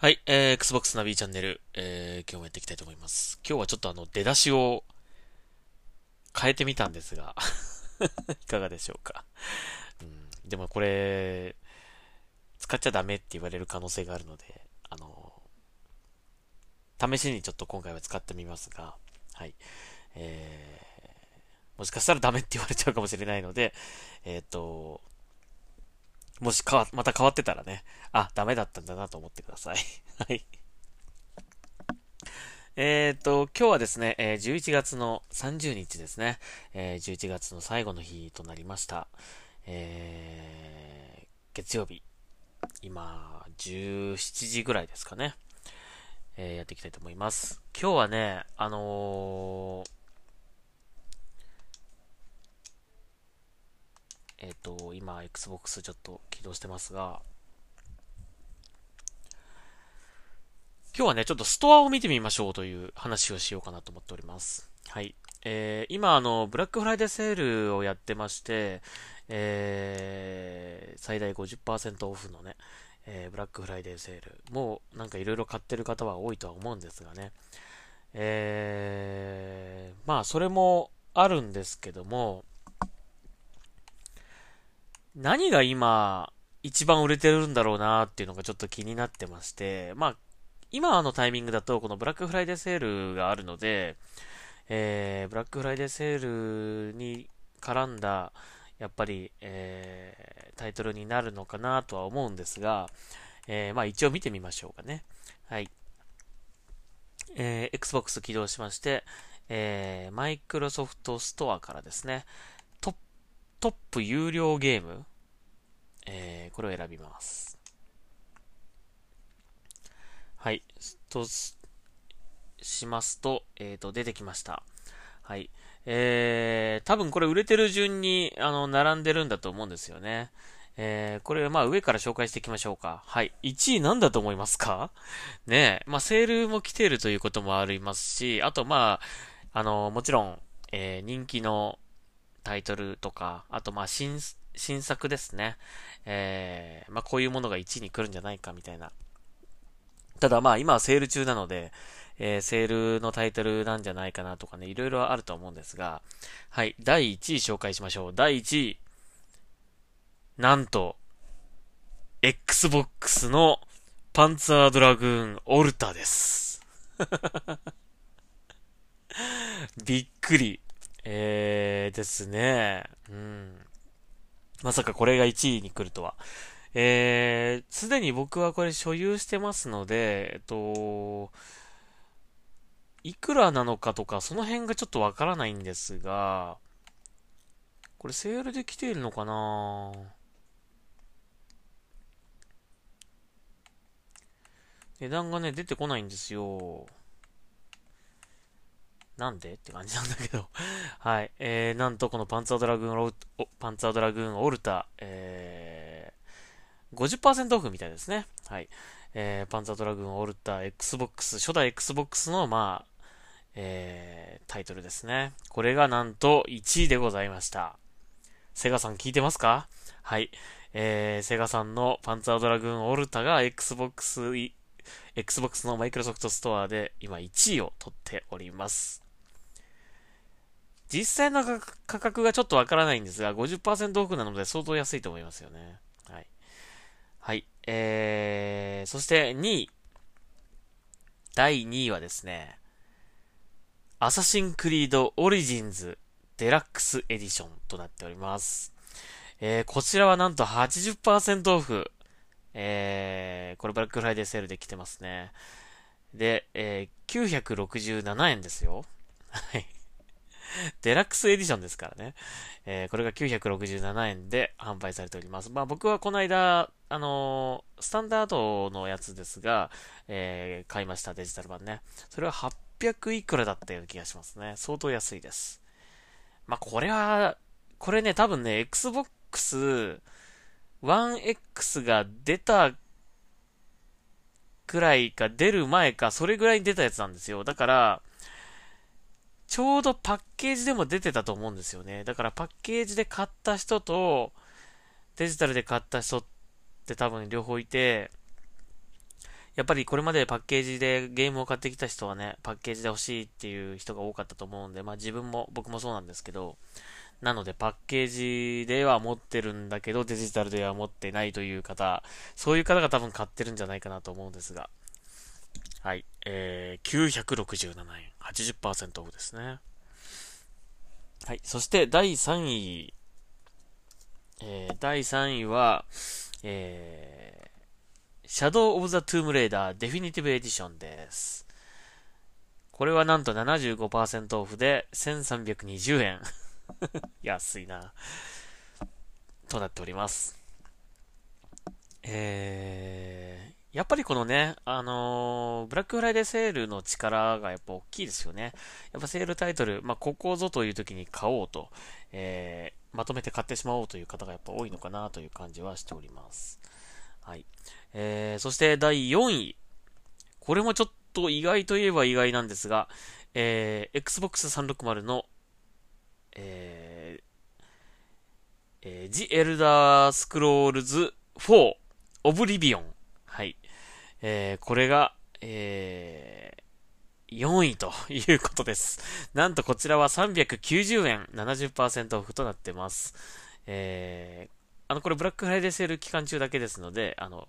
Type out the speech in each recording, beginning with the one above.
はい、えー、Xbox ナビチャンネル、えー、今日もやっていきたいと思います。今日はちょっとあの、出だしを変えてみたんですが いかがでしょうか？うん、でもこれ、使っちゃダメって言われる可能性があるので、あの、試しにちょっと今回は使ってみますが、はい。えー、もしかしたらダメって言われちゃうかもしれないので、えっ、ー、と、もしかわ、また変わってたらね、あ、ダメだったんだなと思ってください。はい。えっ、ー、と、今日はですね、えー、11月の30日ですね、えー、11月の最後の日となりました。えー、月曜日、今、17時ぐらいですかね、えー、やっていきたいと思います。今日はね、あのーえっ、ー、と、今、Xbox ちょっと起動してますが、今日はね、ちょっとストアを見てみましょうという話をしようかなと思っております。はい。えー、今、あの、ブラックフライデーセールをやってまして、えー、最大50%オフのね、えー、ブラックフライデーセール。もう、なんかいろいろ買ってる方は多いとは思うんですがね。えー、まあ、それもあるんですけども、何が今、一番売れてるんだろうなっていうのがちょっと気になってまして、まあ、今のタイミングだと、このブラックフライデーセールがあるので、えー、ブラックフライデーセールに絡んだ、やっぱり、えー、タイトルになるのかなとは思うんですが、えー、まあ一応見てみましょうかね。はい。えー、Xbox 起動しまして、えー、マイクロソフトストアからですね、トップ有料ゲーム、えー、これを選びます。はい。と、しますと、えっ、ー、と、出てきました。はい。えー、多分これ売れてる順に、あの、並んでるんだと思うんですよね。えー、これ、まあ、上から紹介していきましょうか。はい。1位なんだと思いますか？ねえ。まあ、セールも来ているということもありますし、あと、まあ、あの、もちろん、えー、人気のタイトルとか、あとまあ新、新作ですね。えー、まあこういうものが1位に来るんじゃないかみたいな。ただまあ今はセール中なので、えー、セールのタイトルなんじゃないかなとかね、いろいろあると思うんですが、はい、第1位紹介しましょう。第1位。なんと、Xbox のパンツァードラグーンオルタです。びっくり。えー、ですね。うん。まさかこれが1位に来るとは。えー、すでに僕はこれ所有してますので、えっと、いくらなのかとか、その辺がちょっとわからないんですが、これセールで来ているのかな？値段がね、出てこないんですよ。なんで？って感じなんだけど はい。えー、なんとこのパンツァードラグーンパンツァードラグーンオルタ、えー、50%オフみたいですね。はい。えー、パンツァードラグーンオルタ Xbox、初代 Xbox の、まあ、えー、タイトルですね。これがなんと1位でございました。セガさん聞いてますか？はい。えー、セガさんのパンツァードラグーンオルタが Xbox、Xbox のマイクロソフトストアで今1位を取っております。実際の価格がちょっとわからないんですが、50%オフなので相当安いと思いますよね。はい。はい。えー、そして2位。第2位はですね、アサシンクリードオリジンズデラックスエディションとなっております。えー、こちらはなんと80%オフ。えー、これブラックフライデーセールで来てますね。で、えー、967円ですよ。はい。デラックスエディションですからね。えー、これが967円で販売されております。まあ僕はこの間、あのー、スタンダードのやつですが、えー、買いましたデジタル版ね。それは800いくらだったような気がしますね。相当安いです。まあこれは、これね、多分ね、Xbox One X が出たくらいか出る前か、それぐらいに出たやつなんですよ。だから、ちょうどパッケージでも出てたと思うんですよね。だからパッケージで買った人と、デジタルで買った人って多分両方いて、やっぱりこれまでパッケージでゲームを買ってきた人はね、パッケージで欲しいっていう人が多かったと思うんで、まあ自分も、僕もそうなんですけど、なのでパッケージでは持ってるんだけど、デジタルでは持ってないという方、そういう方が多分買ってるんじゃないかなと思うんですが、はい、えー、967円、80%オフですね。はい、そして第3位、えー、第3位は、えー、Shadow of the Tomb Raider Definitive Edition です。これはなんと75%オフで1320円。安いな。となっております。えー、やっぱりこのね、あのー、ブラックフライデーセールの力がやっぱ大きいですよね。やっぱセールタイトル、まあ、ここぞという時に買おうと、えー、まとめて買ってしまおうという方がやっぱ多いのかなという感じはしております。はい。えー、そして第4位。これもちょっと意外といえば意外なんですが、えー、Xbox 360の、えー、えー、The Elder Scrolls 4 Oblivion。えー、これが、えー、4位ということです。なんとこちらは390円70%オフとなってます。えー、あの、これブラックフライデーセール期間中だけですので、あの、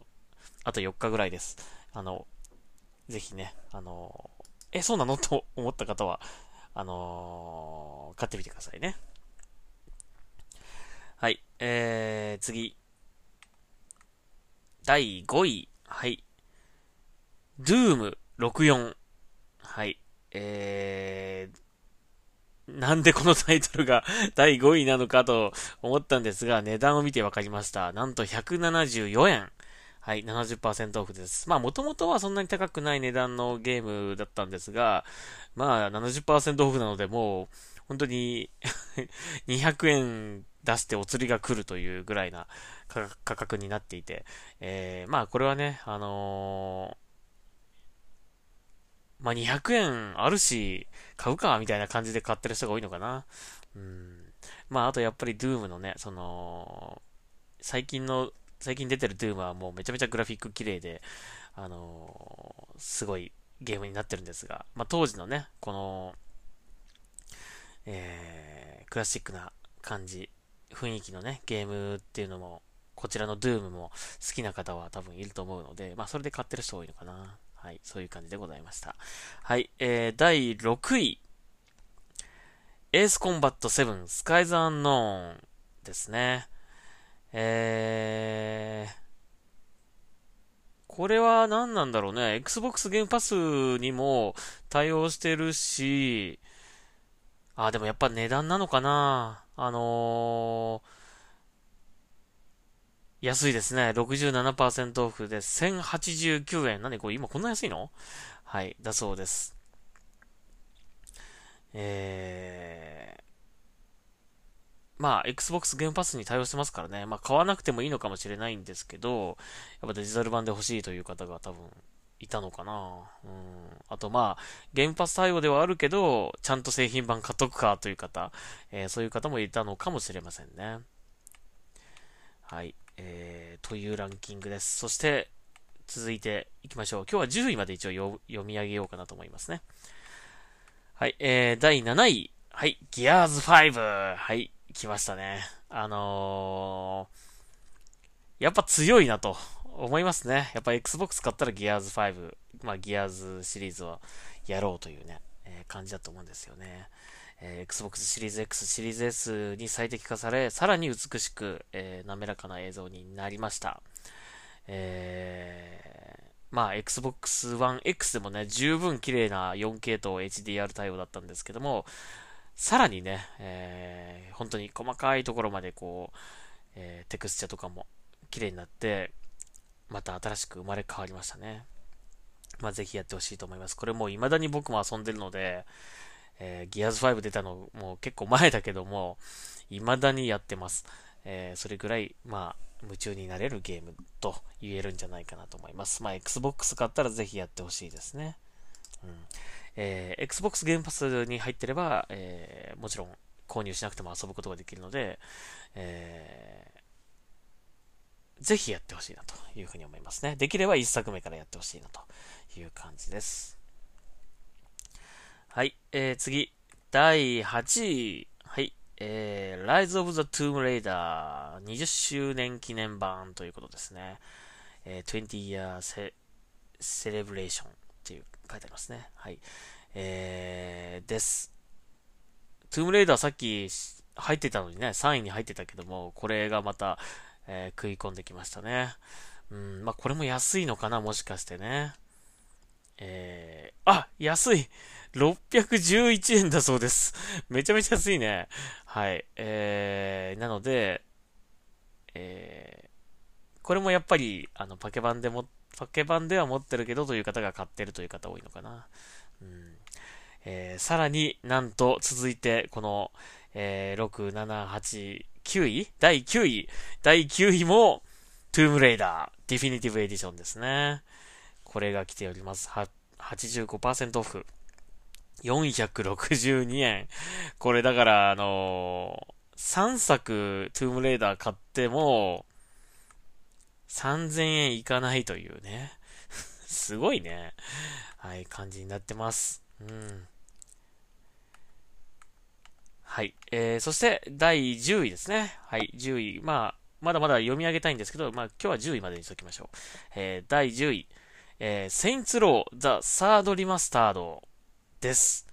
あと4日ぐらいです。あの、ぜひね、あの、え、そうなの？と思った方は、あの買ってみてくださいね。はい、えー、次。第5位。はい。Doom 64。はい。えー、なんでこのタイトルが 第5位なのかと思ったんですが、値段を見て分かりました。なんと174円。はい、70%オフです。まあ、もともとはそんなに高くない値段のゲームだったんですが、まあ、70%オフなので、もう、本当に 200円出してお釣りが来るというぐらいな価格になっていて、えー、まあ、これはね、あのーまあ、200円あるし、買うか、みたいな感じで買ってる人が多いのかな。うん。まあ、あとやっぱり Doom のね、その、最近の、最近出てる Doom はもうめちゃめちゃグラフィック綺麗で、あのー、すごいゲームになってるんですが、まあ、当時のね、この、えー、クラシックな感じ、雰囲気のね、ゲームっていうのも、こちらの Doom も好きな方は多分いると思うので、まあ、それで買ってる人多いのかな。はい、そういう感じでございました。はい、えー、第6位。エースコンバット7スカイズアンノーンですね。えー、これは何なんだろうね。Xbox ゲームパスにも対応してるし、あ、でもやっぱ値段なのかなあのー安いですね。67%オフで1089円。何？これ今こんな安いの？はい、だそうです。えー、まあ、Xbox ゲームパスに対応してますからね。まあ、買わなくてもいいのかもしれないんですけど、やっぱデジタル版で欲しいという方が多分いたのかな。うん。あとまあ、ゲームパス対応ではあるけど、ちゃんと製品版買っとくかという方、えー、そういう方もいたのかもしれませんね。はい。えー、というランキングです。そして、続いていきましょう。今日は10位まで一応読み上げようかなと思いますね。はい、えー、第7位。はい、ギアーズ5。はい、来ましたね。あのー、やっぱ強いなと思いますね。やっぱ Xbox 買ったらギアーズ5、まあギアーズシリーズはやろうというね、えー、感じだと思うんですよね。えー、Xbox シリーズ X、シリーズ S に最適化され、さらに美しく、えー、滑らかな映像になりました。えー、まあ、Xbox One X でもね、十分綺麗な 4K と HDR 対応だったんですけども、さらにね、えー、本当に細かいところまでこう、えー、テクスチャとかも綺麗になって、また新しく生まれ変わりましたね。まあ、ぜひやってほしいと思います。これもう未だに僕も遊んでるので、えー、ギアーズ5出たのもう結構前だけども、未だにやってます。えー、それぐらい、まあ、夢中になれるゲームと言えるんじゃないかなと思います。まあ、Xbox 買ったらぜひやってほしいですね。うん。えー、Xbox ゲームパスに入ってれば、えー、もちろん購入しなくても遊ぶことができるので、えー、ぜひやってほしいなというふうに思いますね。できれば1作目からやってほしいなという感じです。はい、えー、次。第8位。はい。えー、Rise of the Tomb Raider 20周年記念版ということですね。えー、20 year celebration っていう書いてありますね。はい。えー、です。トゥームレイダーさっき入ってたのにね、3位に入ってたけども、これがまた、えー、食い込んできましたね。うん、まあ、これも安いのかな、もしかしてね。えー、あ、安い !611 円だそうです。めちゃめちゃ安いね。はい。えー、なので、えー、これもやっぱり、あの、パケ版でも、パケ版では持ってるけどという方が買ってるという方多いのかな。うん。えー、さらになんと続いて、この、えー、6、7、8、9位？第9位？第9位も、トゥームレイダー、ディフィニティブエディションですね。これが来ております。85%オフ。462円。これだから、あのー、3作トゥームレイダー買っても、3000円いかないというね。すごいね。はい、感じになってます。うん。はい。えー、そして、第10位ですね。はい、10位。まあ、まだまだ読み上げたいんですけど、まあ、今日は10位までにしときましょう。えー、第10位。えー、セインツロー、ザ・サード・リマスタードです。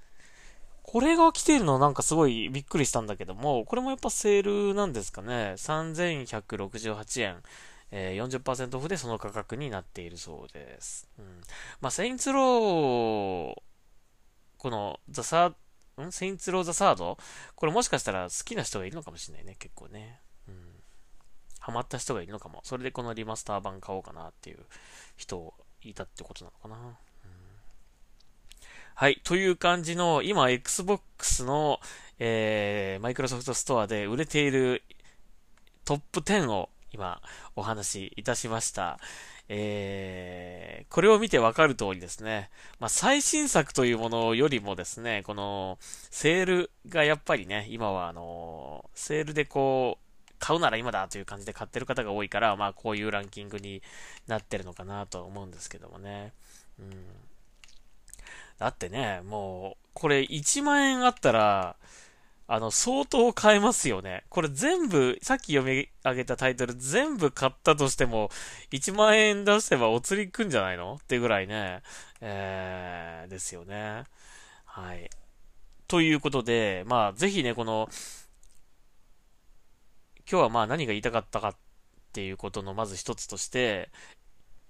これが来ているのはなんかすごいびっくりしたんだけども、これもやっぱセールなんですかね。3168円。えー、40%オフでその価格になっているそうです。うん。まあ、セインツロー、この、ザ・サー、ん？セインツロー・ザ・サード？これもしかしたら好きな人がいるのかもしれないね、結構ね。うん。ハマった人がいるのかも。それでこのリマスター版買おうかなっていう人いたってことなのかな。はい。という感じの、今、Xbox の、えー、マイクロソフトストアで売れているトップ10を今お話しいたしました。えー、これを見てわかる通りですね。まあ、最新作というものよりもですね、この、セールがやっぱりね、今はあの、セールでこう、買うなら今だという感じで買ってる方が多いから、まあこういうランキングになってるのかなと思うんですけどもね。うん。だってね、もう、これ1万円あったら、あの、相当買えますよね。これ全部、さっき読み上げたタイトル全部買ったとしても、1万円出せばお釣りくんじゃないの？ってぐらいね、えー、ですよね。はい。ということで、まあ、ぜひね、この、今日はまあ何が言いたかったかっていうことのまず一つとして、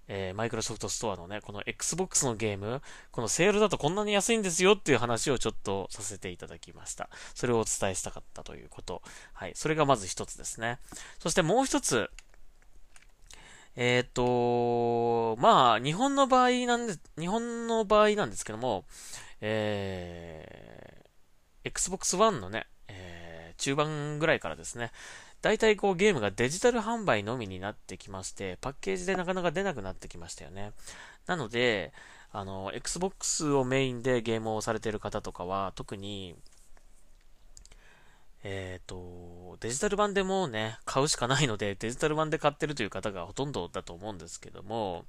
えー、マイクロソフトストアのね、この Xbox のゲーム、このセールだとこんなに安いんですよっていう話をちょっとさせていただきました。それをお伝えしたかったということ。はい。それがまず一つですね。そしてもう一つ、えっ、ー、と、まあ、日本の場合なんで、日本の場合なんですけども、えー、Xbox One のね、えー、中盤ぐらいからですね、大体こうゲームがデジタル販売のみになってきまして、パッケージでなかなか出なくなってきましたよね。なので、あの、Xbox をメインでゲームをされている方とかは、特に、えっ、ー、と、デジタル版でもね、買うしかないので、デジタル版で買ってるという方がほとんどだと思うんですけども、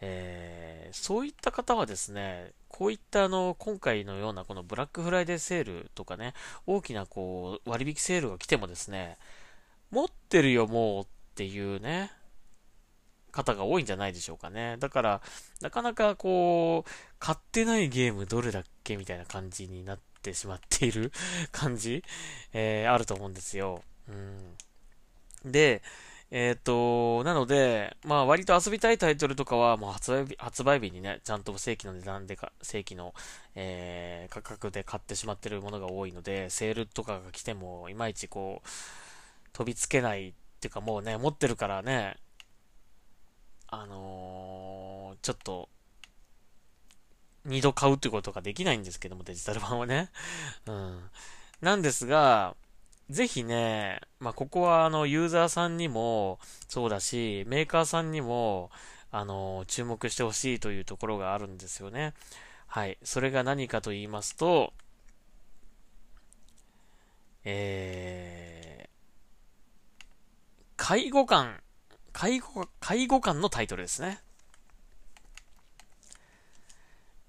えー、そういった方はですね、こういったあの、今回のようなこのブラックフライデーセールとかね、大きなこう、割引セールが来てもですね、持ってるよ、もうっていうね、方が多いんじゃないでしょうかね。だから、なかなかこう、買ってないゲームどれだっけみたいな感じになってしまっている 感じ、えー、あると思うんですよ。うん。で、えっ、ー、と、なので、まあ割と遊びたいタイトルとかはもう発売日、発売日にね、ちゃんと正規の値段でか、正規の、えー、価格で買ってしまってるものが多いので、セールとかが来ても、いまいちこう、飛びつけないっていうかもうね、持ってるからね、あのー、ちょっと、二度買うってことができないんですけども、デジタル版はね。うん。なんですが、ぜひね、まあ、ここはあの、ユーザーさんにもそうだし、メーカーさんにも、あの、注目してほしいというところがあるんですよね。はい。それが何かと言いますと、えー、介護官、介護、介護官のタイトルですね。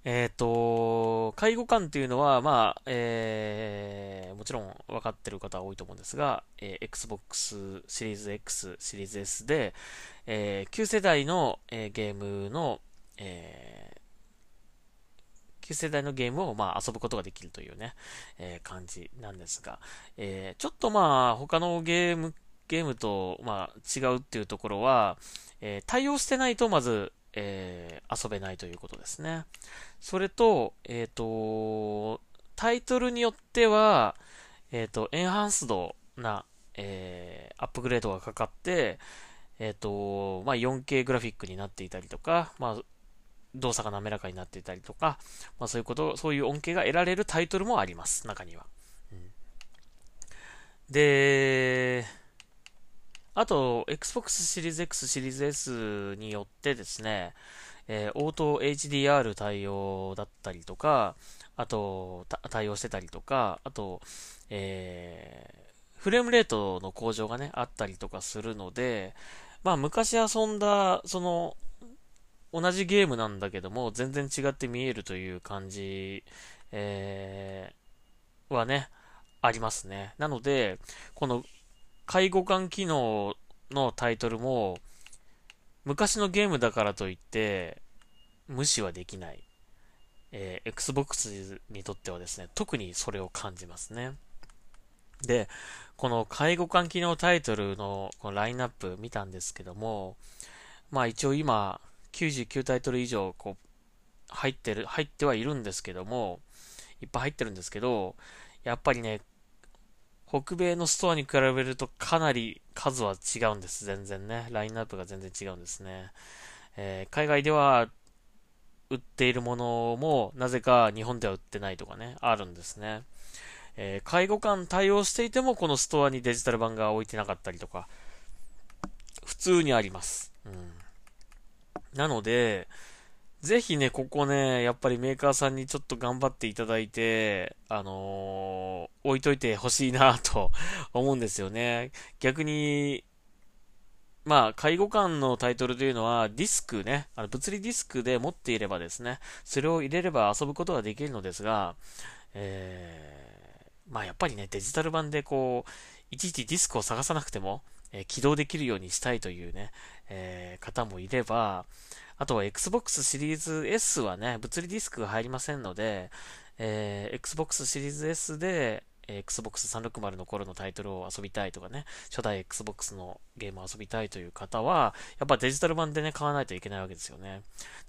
えっ、ー、と、介護官っていうのは、まあ、えー、もちろん分かってる方は多いと思うんですが、えー、Xbox シリーズ X、シリーズ S で、えー、旧世代の、えー、ゲームの、えー、旧世代のゲームを、まあ、遊ぶことができるというね、えー、感じなんですが、えー、ちょっとまあ、他のゲーム、ゲームと、まあ、違うっていうところは、えー、対応してないと、まず、えー、遊べないということですね。それと、えっ、ー、と、タイトルによっては、えっ、と、エンハンスドな、えー、アップグレードがかかって、えっ、と、まあ、4K グラフィックになっていたりとか、まあ、動作が滑らかになっていたりとか、まあ、そういうこと、そういう恩恵が得られるタイトルもあります、中には。うん、で、あと、Xbox シリーズ X、シリーズ S によってですね、えー、オート HDR 対応だったりとか、あと、対応してたりとか、あと、えー、フレームレートの向上がね、あったりとかするので、まあ昔遊んだ、その、同じゲームなんだけども、全然違って見えるという感じ、えー、はね、ありますね。なので、この介護官機能のタイトルも、昔のゲームだからといって、無視はできない。えー、Xbox にとってはですね、特にそれを感じますね。で、この介護官機能タイトルのこのラインナップ見たんですけども、まあ一応今、99タイトル以上、こう、入ってる、入ってはいるんですけども、いっぱい入ってるんですけど、やっぱりね、北米のストアに比べるとかなり数は違うんです、全然ね。ラインナップが全然違うんですね。えー、海外では売っているものも、なぜか日本では売ってないとかね、あるんですね。えー、介護官対応していても、このストアにデジタル版が置いてなかったりとか、普通にあります。うん。なので、ぜひね、ここね、やっぱりメーカーさんにちょっと頑張っていただいて、あのー、置いといてほしいなと 思うんですよね。逆に、まあ、介護官のタイトルというのは、ディスクね、あの物理ディスクで持っていればですね、それを入れれば遊ぶことができるのですが、えー、まあやっぱりね、デジタル版でこう、いちいちディスクを探さなくても、えー、起動できるようにしたいというね、えー、方もいれば、あとは Xbox シリーズ S はね、物理ディスクが入りませんので、えー、Xbox シリーズ S で、Xbox 360の頃のタイトルを遊びたいとかね、初代 Xbox のゲームを遊びたいという方は、やっぱデジタル版でね、買わないといけないわけですよね。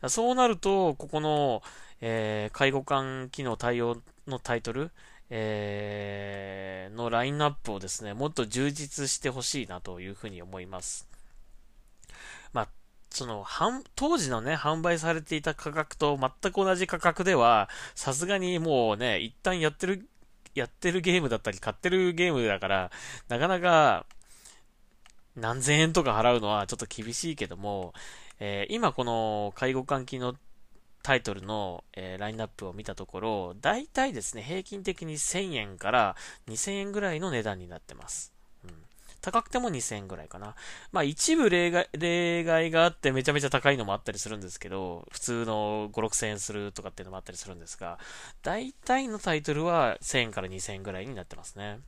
そうなると、ここの、えー、介護官機能対応のタイトル、えー、のラインナップをですね、もっと充実してほしいなというふうに思います。その、当時のね、販売されていた価格と全く同じ価格では、さすがにもうね、一旦やってる、やってるゲームだったり、買ってるゲームだから、なかなか、何千円とか払うのはちょっと厳しいけども、えー、今この介護換気のタイトルの、えー、ラインナップを見たところ、大体ですね、平均的に1000円から2000円ぐらいの値段になってます。高くても2000円ぐらいかな。まあ一部例外、例外があってめちゃめちゃ高いのもあったりするんですけど、普通の5、6000円するとかっていうのもあったりするんですが、大体のタイトルは1000円から2000円ぐらいになってますね。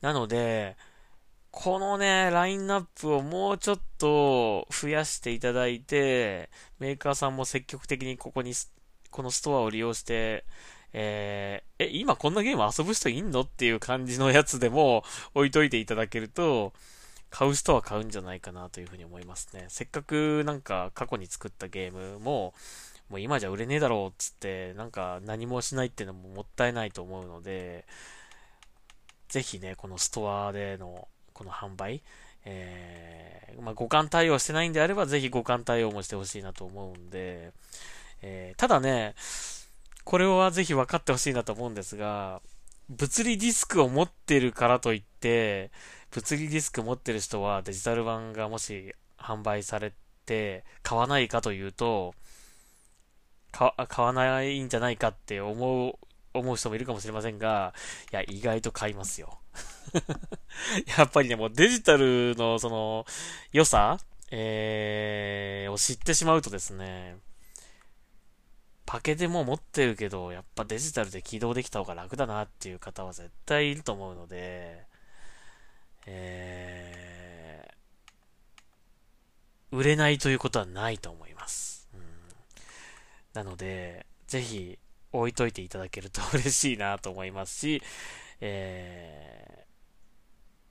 なので、このね、ラインナップをもうちょっと増やしていただいて、メーカーさんも積極的にここに、このストアを利用して、えー、え、今こんなゲーム遊ぶ人いんのっていう感じのやつでも置いといていただけると、買う人は買うんじゃないかなというふうに思いますね。せっかくなんか過去に作ったゲームも、もう今じゃ売れねえだろうっつって、なんか何もしないっていうのももったいないと思うので、ぜひね、このストアでのこの販売、えー、まあ、互換対応してないんであれば、ぜひ互換対応もしてほしいなと思うんで、えー、ただね、これはぜひ分かってほしいなと思うんですが、物理ディスクを持ってるからといって、物理ディスク持ってる人はデジタル版がもし販売されて買わないかというと、買わないんじゃないかって思う思う人もいるかもしれませんが、いや、意外と買いますよ。やっぱりね、もうデジタルのその、良さ、えー、を知ってしまうとですね、パケでも持ってるけど、やっぱデジタルで起動できた方が楽だなっていう方は絶対いると思うので、えー、売れないということはないと思います。うん、なので、ぜひ置いといていただけると嬉しいなと思いますし、え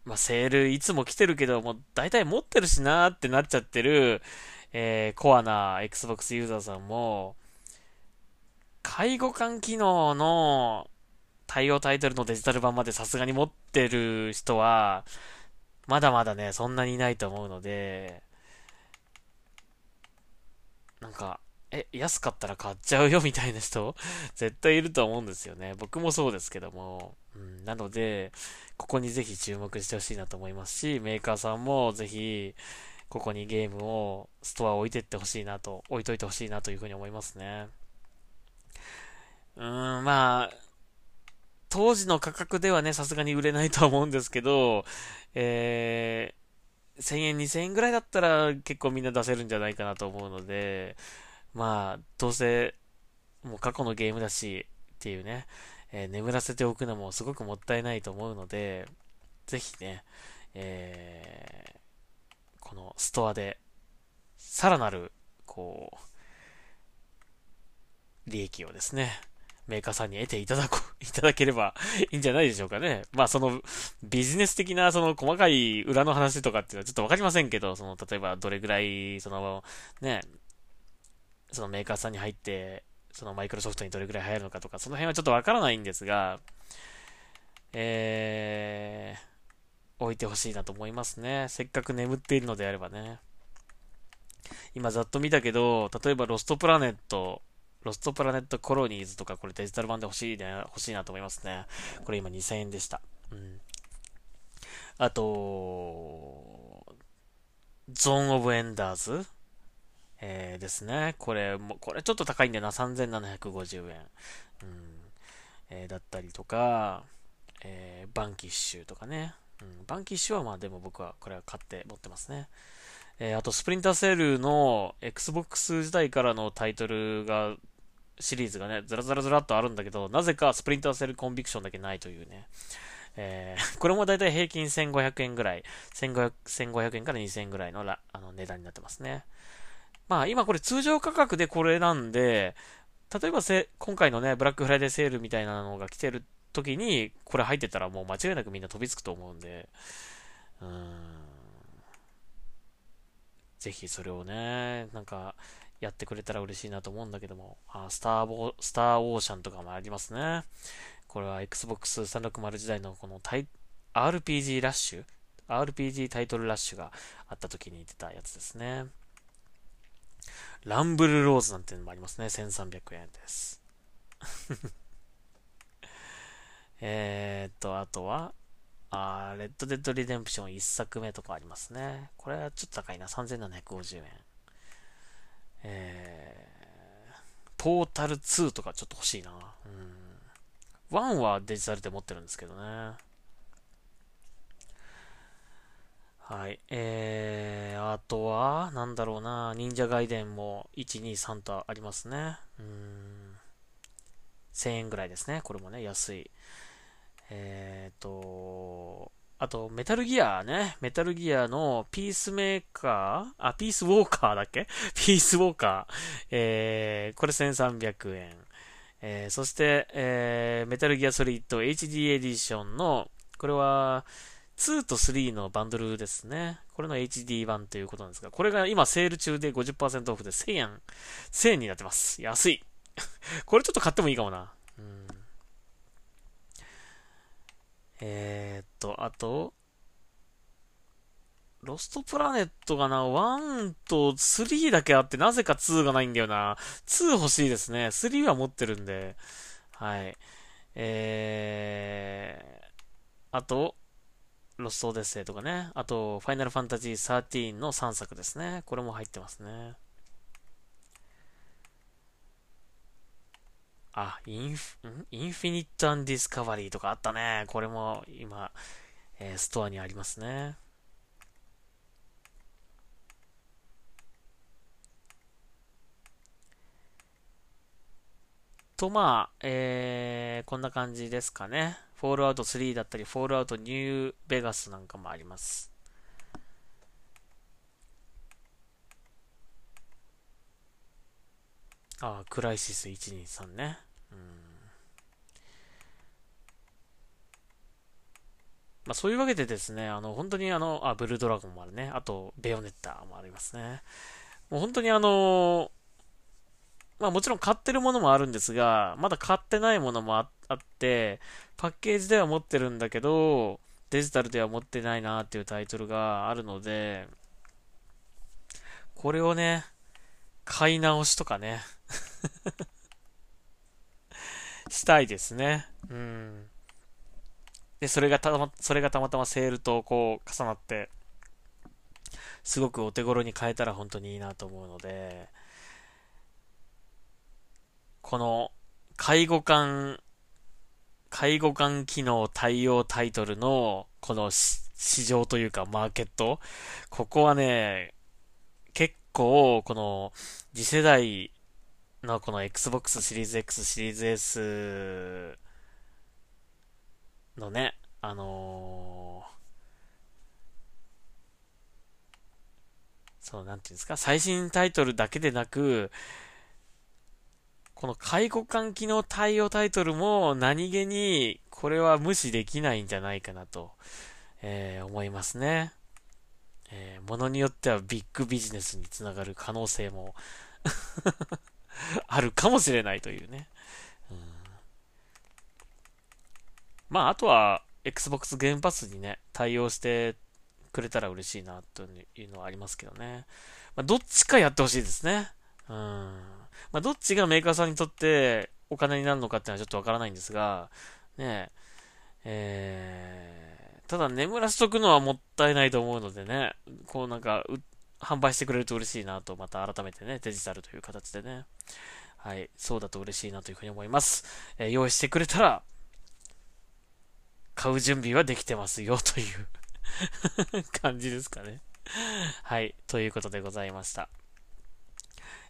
ー、まあ、セールいつも来てるけど、もう大体持ってるしなーってなっちゃってる、えー、コアな Xbox ユーザーさんも、介護官機能の対応タイトルのデジタル版までさすがに持ってる人は、まだまだね、そんなにいないと思うので、なんか、え、安かったら買っちゃうよみたいな人、絶対いると思うんですよね。僕もそうですけども。うん、なので、ここにぜひ注目してほしいなと思いますし、メーカーさんもぜひ、ここにゲームを、ストア置いてってほしいなと、置いといてほしいなというふうに思いますね。うん、まあ、当時の価格ではね、さすがに売れないとは思うんですけど、えー、1000円、2000円ぐらいだったら結構みんな出せるんじゃないかなと思うので、まあ、どうせ、もう過去のゲームだし、っていうね、えー、眠らせておくのもすごくもったいないと思うので、ぜひね、えー、このストアで、さらなる、こう、利益をですね、メーカーさんに得ていただこ、いただければいいんじゃないでしょうかね。まあそのビジネス的なその細かい裏の話とかっていうのはちょっとわかりませんけど、その例えばどれぐらいそのね、そのメーカーさんに入って、そのマイクロソフトにどれぐらい入るのかとか、その辺はちょっとわからないんですが、えー、置いてほしいなと思いますね。せっかく眠っているのであればね。今ざっと見たけど、例えばロストプラネット、ロストプラネットコロニーズとかこれデジタル版で欲しいね、欲しいなと思いますね。これ今2000円でした。うん。あと、ゾーンオブエンダーズ？えー、ですね。これも、これちょっと高いんだよな。3750円。うん。えー、だったりとか、えー、ヴァンキッシュとかね。うん、ヴァンキッシュはまあでも僕はこれは買って持ってますね。えー、あとスプリンターセールの Xbox 時代からのタイトルが、シリーズがね、ずらずらずらっとあるんだけど、なぜかスプリンターセルコンビクションだけないというね。えー、これもだいたい平均1500円ぐらい、1500, 1500円から2000円ぐらいのらあの値段になってますね。まあ今これ通常価格でこれなんで、例えばせ今回のね、ブラックフライデーセールみたいなのが来てる時に、これ入ってたらもう間違いなくみんな飛びつくと思うんで、うーん。ぜひそれをね、なんか、やってくれたら嬉しいなと思うんだけども、あスターボスターオーシャンとかもありますね。これは Xbox 360時代のこのタイ RPG ラッシュ ?RPG タイトルラッシュがあった時に出たやつですね。ランブルローズなんていうのもありますね。1300円です。えっと、あとは、あレッドデッドリデンプション1作目とかありますね。これはちょっと高いな。3750円。えー、ポータル2とかちょっと欲しいな。うん。1はデジタルで持ってるんですけどね。はい。えー、あとは、なんだろうな、忍者外伝も1、2、3とありますね。うん。1000円ぐらいですね。これもね、安い。えーと、あと、メタルギアね。メタルギアのピースメーカー？あ、ピースウォーカーだっけ？ピースウォーカー。えー、これ1300円。えー、そして、えー、メタルギアソリッド HD エディションの、これは、2と3のバンドルですね。これの HD 版ということなんですが、これが今セール中で50%オフで1000円、1000円になってます。安い。これちょっと買ってもいいかもな。うん、えー、っと、あと、ロストプラネットがな、1と3だけあって、なぜか2がないんだよな。2欲しいですね。3は持ってるんで。はい。えー、あと、ロストオデッセイとかね。あと、ファイナルファンタジー13の3作ですね。これも入ってますね。あ、インフ、インフィニット・アン・ディスカバリーとかあったね。これも今、えー、ストアにありますね。と、まあ、えー、こんな感じですかね。フォールアウト3だったり、フォールアウトニューベガスなんかもあります。ああ、クライシス123ね。うん。まあそういうわけでですね、あの、本当にあの、あ、ブルードラゴンもあるね。あと、ベヨネッタもありますね。もう本当にあの、まあもちろん買ってるものもあるんですが、まだ買ってないものもあって、パッケージでは持ってるんだけど、デジタルでは持ってないなっていうタイトルがあるので、これをね、買い直しとかね したいですね。うん。で、それがたま、それがたまたまセールとこう重なって、すごくお手頃に買えたら本当にいいなと思うので、この介護官、介護官機能対応タイトルのこの市場というかマーケット、ここはね、結構この次世代のこの Xbox シリーズ X シリーズ S のね、あのー、そう、なんていうんですか、最新タイトルだけでなく、この介護官機能対応タイトルも何気にこれは無視できないんじゃないかなと、えー、思いますね。えー、ものによってはビッグビジネスにつながる可能性も あるかもしれないというね。うん、まあ、あとは、Xbox ゲームパスにね、対応してくれたら嬉しいな、というのはありますけどね。まあ、どっちかやってほしいですね。うん。まあ、どっちがメーカーさんにとってお金になるのかっていうのはちょっとわからないんですが、ねえ、ー、ただ眠らしとくのはもったいないと思うのでね、こうなんか、販売してくれると嬉しいなと、また改めてね、デジタルという形でね。はい、そうだと嬉しいなというふうに思います。えー、用意してくれたら、買う準備はできてますよという 感じですかね。はい、ということでございました。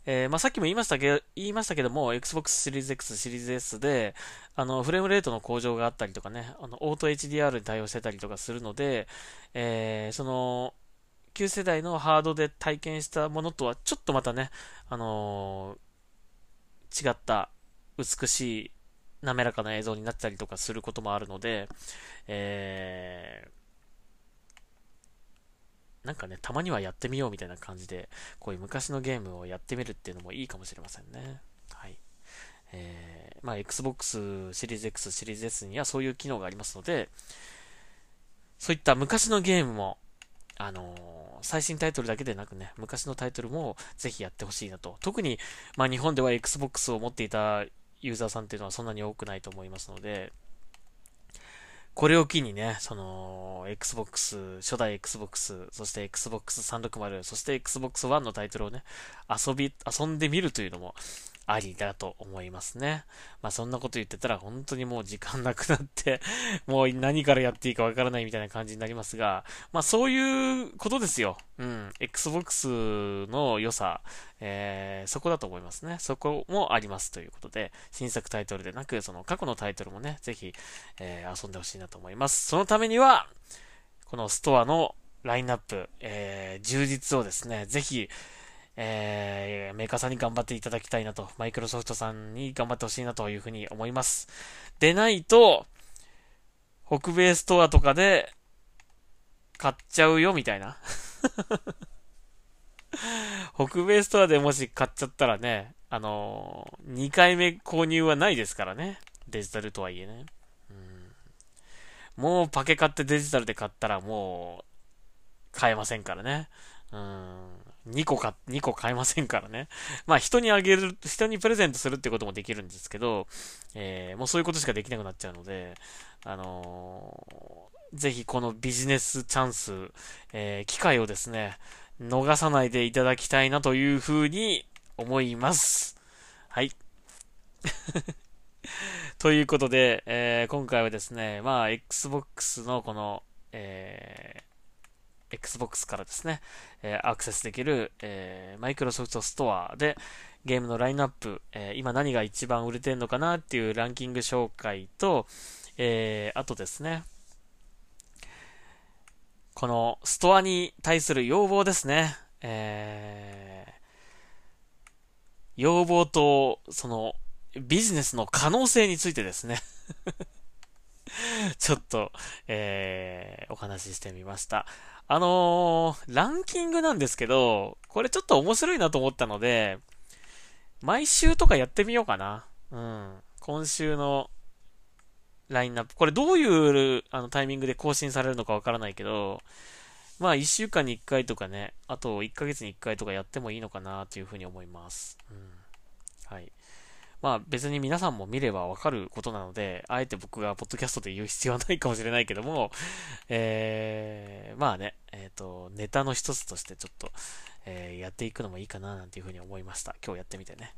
えー、まあ、さっきも言いましたけど、言いましたけども、Xbox シリーズ X、シリーズ S で、あの、フレームレートの向上があったりとかね、あの、オート HDR に対応してたりとかするので、えー、その、旧世代のハードで体験したものとはちょっとまたね、あのー、違った美しい滑らかな映像になったりとかすることもあるので、えー、なんかね、たまにはやってみようみたいな感じで、こういう昔のゲームをやってみるっていうのもいいかもしれませんね。はい。えー、まあ、Xbox シリーズ X、シリーズ S にはそういう機能がありますので、そういった昔のゲームも、あのー最新タイトルだけでなくね、昔のタイトルもぜひやってほしいなと。特に、まあ日本では Xbox を持っていたユーザーさんっていうのはそんなに多くないと思いますので、これを機にね、その、Xbox、初代 Xbox、そして Xbox 360、そして Xbox One のタイトルをね、遊び、遊んでみるというのも、ありだと思いますね。まあそんなこと言ってたら本当にもう時間なくなって もう何からやっていいかわからないみたいな感じになりますが、まあそういうことですよ。うん。Xbox の良さ、えー、そこだと思いますね。そこもありますということで、新作タイトルでなく、その過去のタイトルもね、ぜひ、えー、遊んでほしいなと思います。そのためには、このストアのラインナップ、えー、充実をですね、ぜひ、えー、メーカーさんに頑張っていただきたいなと、マイクロソフトさんに頑張ってほしいなというふうに思います。でないと、北米ストアとかで買っちゃうよみたいな。北米ストアでもし買っちゃったらね、あのー、2回目購入はないですからね。デジタルとはいえね。うん、もうパケ買ってデジタルで買ったらもう買えませんからね。うん2個か、2個買えませんからね。まあ人にあげる、人にプレゼントするってこともできるんですけど、えー、もうそういうことしかできなくなっちゃうので、あのー、ぜひこのビジネスチャンス、えー、機会をですね、逃さないでいただきたいなというふうに思います。はい。ということで、えー、今回はですね、まあ、Xbox のこの、えー、Xbox からですね、えー、アクセスできる、えー、マイクロソフトストアでゲームのラインナップ、えー、今何が一番売れてんのかなっていうランキング紹介と、えー、あとですね、このストアに対する要望ですね。えー、要望と、その、ビジネスの可能性についてですね ちょっと、えー、お話ししてみました。あのー、ランキングなんですけど、これちょっと面白いなと思ったので、毎週とかやってみようかな。うん。今週のラインナップ。これどういうあのタイミングで更新されるのかわからないけど、まあ1週間に1回とかね、あと1ヶ月に1回とかやってもいいのかなというふうに思います。うん。はい。まあ別に皆さんも見ればわかることなので、あえて僕がポッドキャストで言う必要はないかもしれないけども、えー、まあね、えっ、ー、と、ネタの一つとしてちょっと、えー、やっていくのもいいかななんていうふうに思いました。今日やってみてね。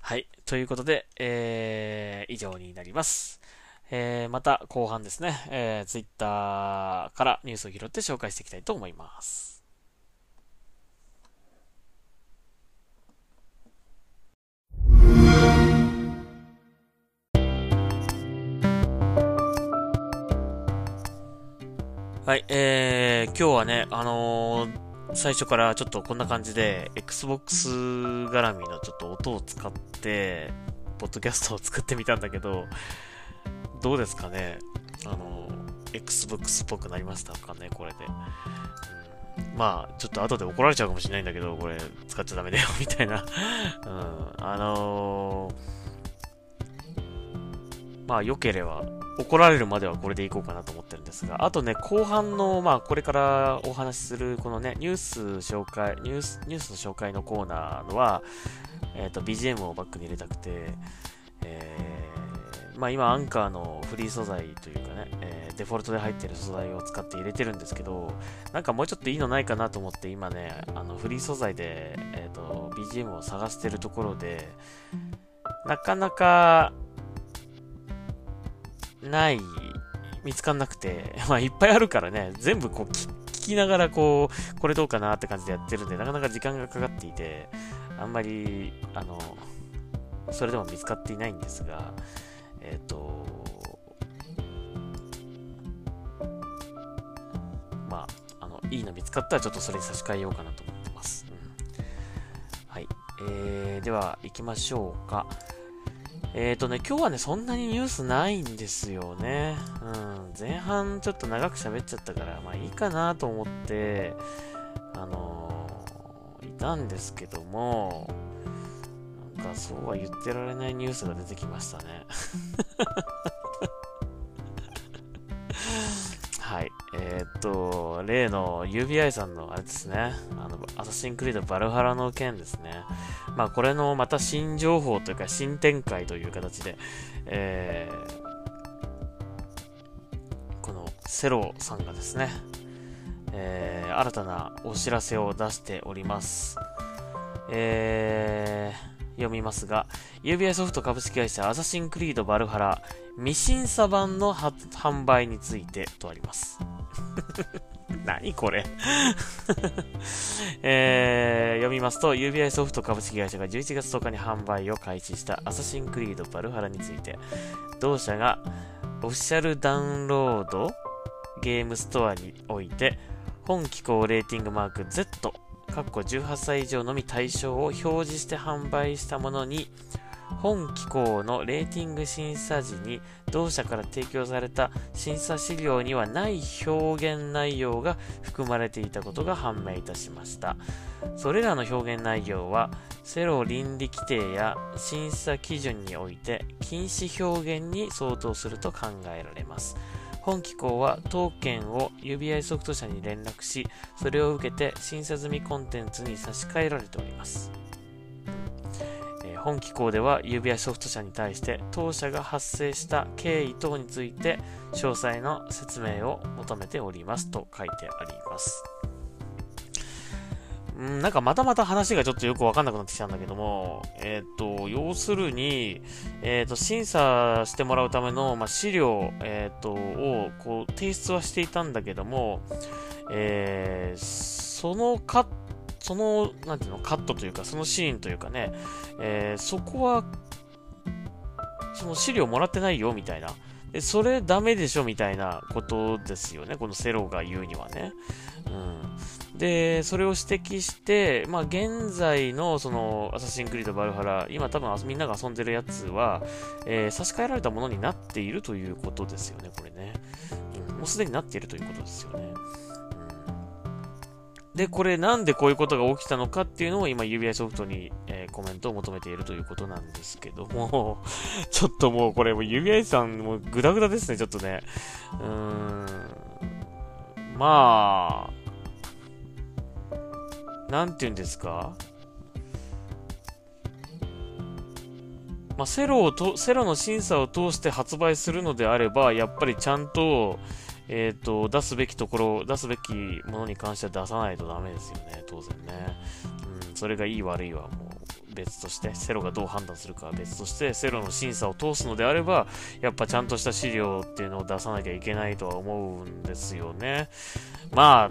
はい。ということで、えー、以上になります。えー、また後半ですね、えー、Twitter からニュースを拾って紹介していきたいと思います。はい、えー、今日はね、あのー、最初からちょっとこんな感じで、Xbox 絡みのちょっと音を使って、ポッドキャストを作ってみたんだけど、どうですかね？あの、Xbox っぽくなりましたかね？これで。まあ、ちょっと後で怒られちゃうかもしれないんだけど、これ使っちゃダメだよ みたいな。うん、あのー、まあ、良ければ、怒られるまではこれでいこうかなと思ってるんですが、あとね、後半の、まあ、これからお話しする、このね、ニュース紹介、ニュース、ニュースの紹介のコーナーのは、えっ、ー、と、BGM をバックに入れたくて、えー、まあ今、アンカーのフリー素材というかね、えー、デフォルトで入ってる素材を使って入れてるんですけど、なんかもうちょっといいのないかなと思って今ね、あの、フリー素材で、えっ、と、BGM を探してるところで、なかなか、ない、見つかんなくて、まあいっぱいあるからね、全部こう聞きながらこう、これどうかなって感じでやってるんで、なかなか時間がかかっていて、あんまり、あの、それでも見つかっていないんですが、えっ、ー、と、まあ、あの、いいの見つかったらちょっとそれに差し替えようかなと思ってます。うん、はい。えー、では、行きましょうか。えっ、ー、とね、今日はね、そんなにニュースないんですよね。うん。前半ちょっと長く喋っちゃったから、まあいいかなと思って、あのー、いたんですけども、なんかそうは言ってられないニュースが出てきましたね。はい。えー、っと、例の UBI さんのあれですね。アサシンクリードバルハラの件ですね。まあ、これのまた新情報というか新展開という形で、えー、このセロさんがですね、えー、新たなお知らせを出しております。えー、読みますが、UBI ソフト株式会社アサシンクリードバルハラ未審査版の販売についてとあります。何これ。えー、読みますと、UBI ソフト株式会社が11月10日に販売を開始したアサシンクリードバルハラについて、同社がオフィシャルダウンロードゲームストアにおいて、本機構レーティングマーク Z 18歳以上のみ対象を表示して販売したものに、本機構のレーティング審査時に同社から提供された審査資料にはない表現内容が含まれていたことが判明いたしました。それらの表現内容は、セロ倫理規定や審査基準において禁止表現に相当すると考えられます。本機構は当件を UBI ソフト社に連絡し、それを受けて審査済みコンテンツに差し替えられております。本機構では UBI ソフト社に対して当社が発生した経緯等について詳細の説明を求めておりますと書いてあります。うん、なんかまたまた話がちょっとよくわかんなくなってきたんだけども、えっ、ー、と、要するに、えっ、ー、と、審査してもらうための、まあ、資料、えっ、ー、と、を、こう、提出はしていたんだけども、えそのカッその、なんていうの、カットというか、そのシーンというかね、えそこは、その資料もらってないよ、みたいな。で、それダメでしょ、みたいなことですよね。このセロが言うにはね。うん。で、それを指摘して、まあ、現在の、その、アサシンクリードバルハラ、今多分みんなが遊んでるやつは、えー、差し替えられたものになっているということですよね、これね。うん、もうすでになっているということですよね。で、これなんでこういうことが起きたのかっていうのを今 UBI ソフトに、えー、コメントを求めているということなんですけども、ちょっともうこれも UBI さんもグダグダですね、ちょっとね。うーん。まあ、なんて言うんですか？まあ、セロをと、セロの審査を通して発売するのであれば、やっぱりちゃんと、えっ、ー、と、出すべきところ、出すべきものに関しては出さないとダメですよね、当然ね。うん、それがいい悪いはもう別として、セロがどう判断するかは別として、セロの審査を通すのであれば、やっぱちゃんとした資料っていうのを出さなきゃいけないとは思うんですよね。まあ、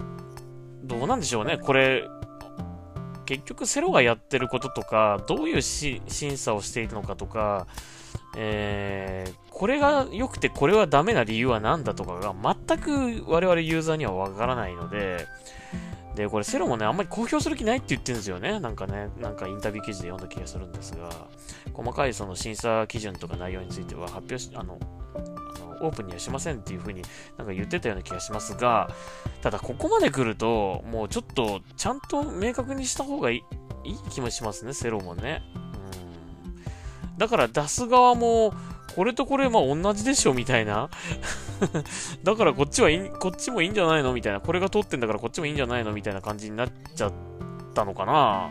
どうなんでしょうね、これ、結局セロがやってることとか、どういう審査をしているのかとか、えー、これが良くてこれはダメな理由は何だとかが全く我々ユーザーにはわからないので、で、これセロもね、あんまり公表する気ないって言ってるんですよね。なんかね、なんかインタビュー記事で読んだ気がするんですが、細かいその審査基準とか内容については発表し、あの、あのオープンにはしませんっていう風になんか言ってたような気がしますが、ただここまで来ると、もうちょっとちゃんと明確にした方がいいいい気もしますね、セロもね。うんだから出す側も、これとこれまあ同じでしょみたいな だからこっちはい、こっちもいいんじゃないの？みたいな。これが通ってんだからこっちもいいんじゃないの？みたいな感じになっちゃったのかな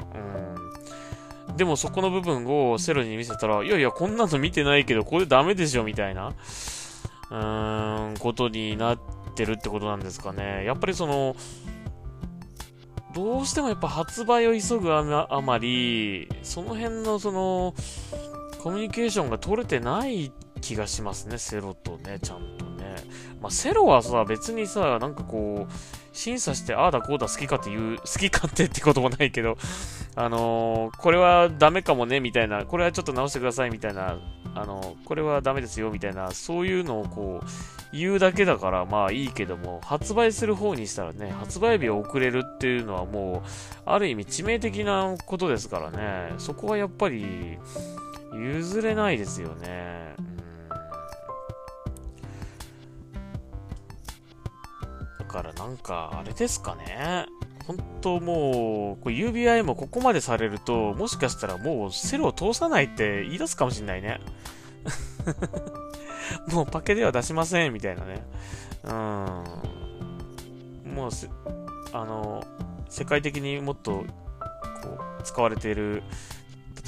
うん。でもそこの部分をセロに見せたら、いやいや、こんなの見てないけど、これダメでしょみたいな、うーん、ことになってるってことなんですかね。やっぱりその、どうしてもやっぱ発売を急ぐあまり、その辺のその、コミュニケーションが取れてない気がしますね、セロとね、ちゃんとね。まあ、セロはさ、別にさ、なんかこう、審査して、ああだこうだ好きかっていう、好き勝手ってこともないけど、あのー、これはダメかもね、みたいな、これはちょっと直してください、みたいな、あのー、これはダメですよ、みたいな、そういうのをこう、言うだけだから、まあいいけども、発売する方にしたらね、発売日を遅れるっていうのはもう、ある意味致命的なことですからね、そこはやっぱり、譲れないですよね。うん。だからなんか、あれですかね。本当もう、こ UBI もここまでされると、もしかしたらもうセルを通さないって言い出すかもしんないね。もうパケでは出しません、みたいなね。うん。もうあの、世界的にもっと、こう、使われている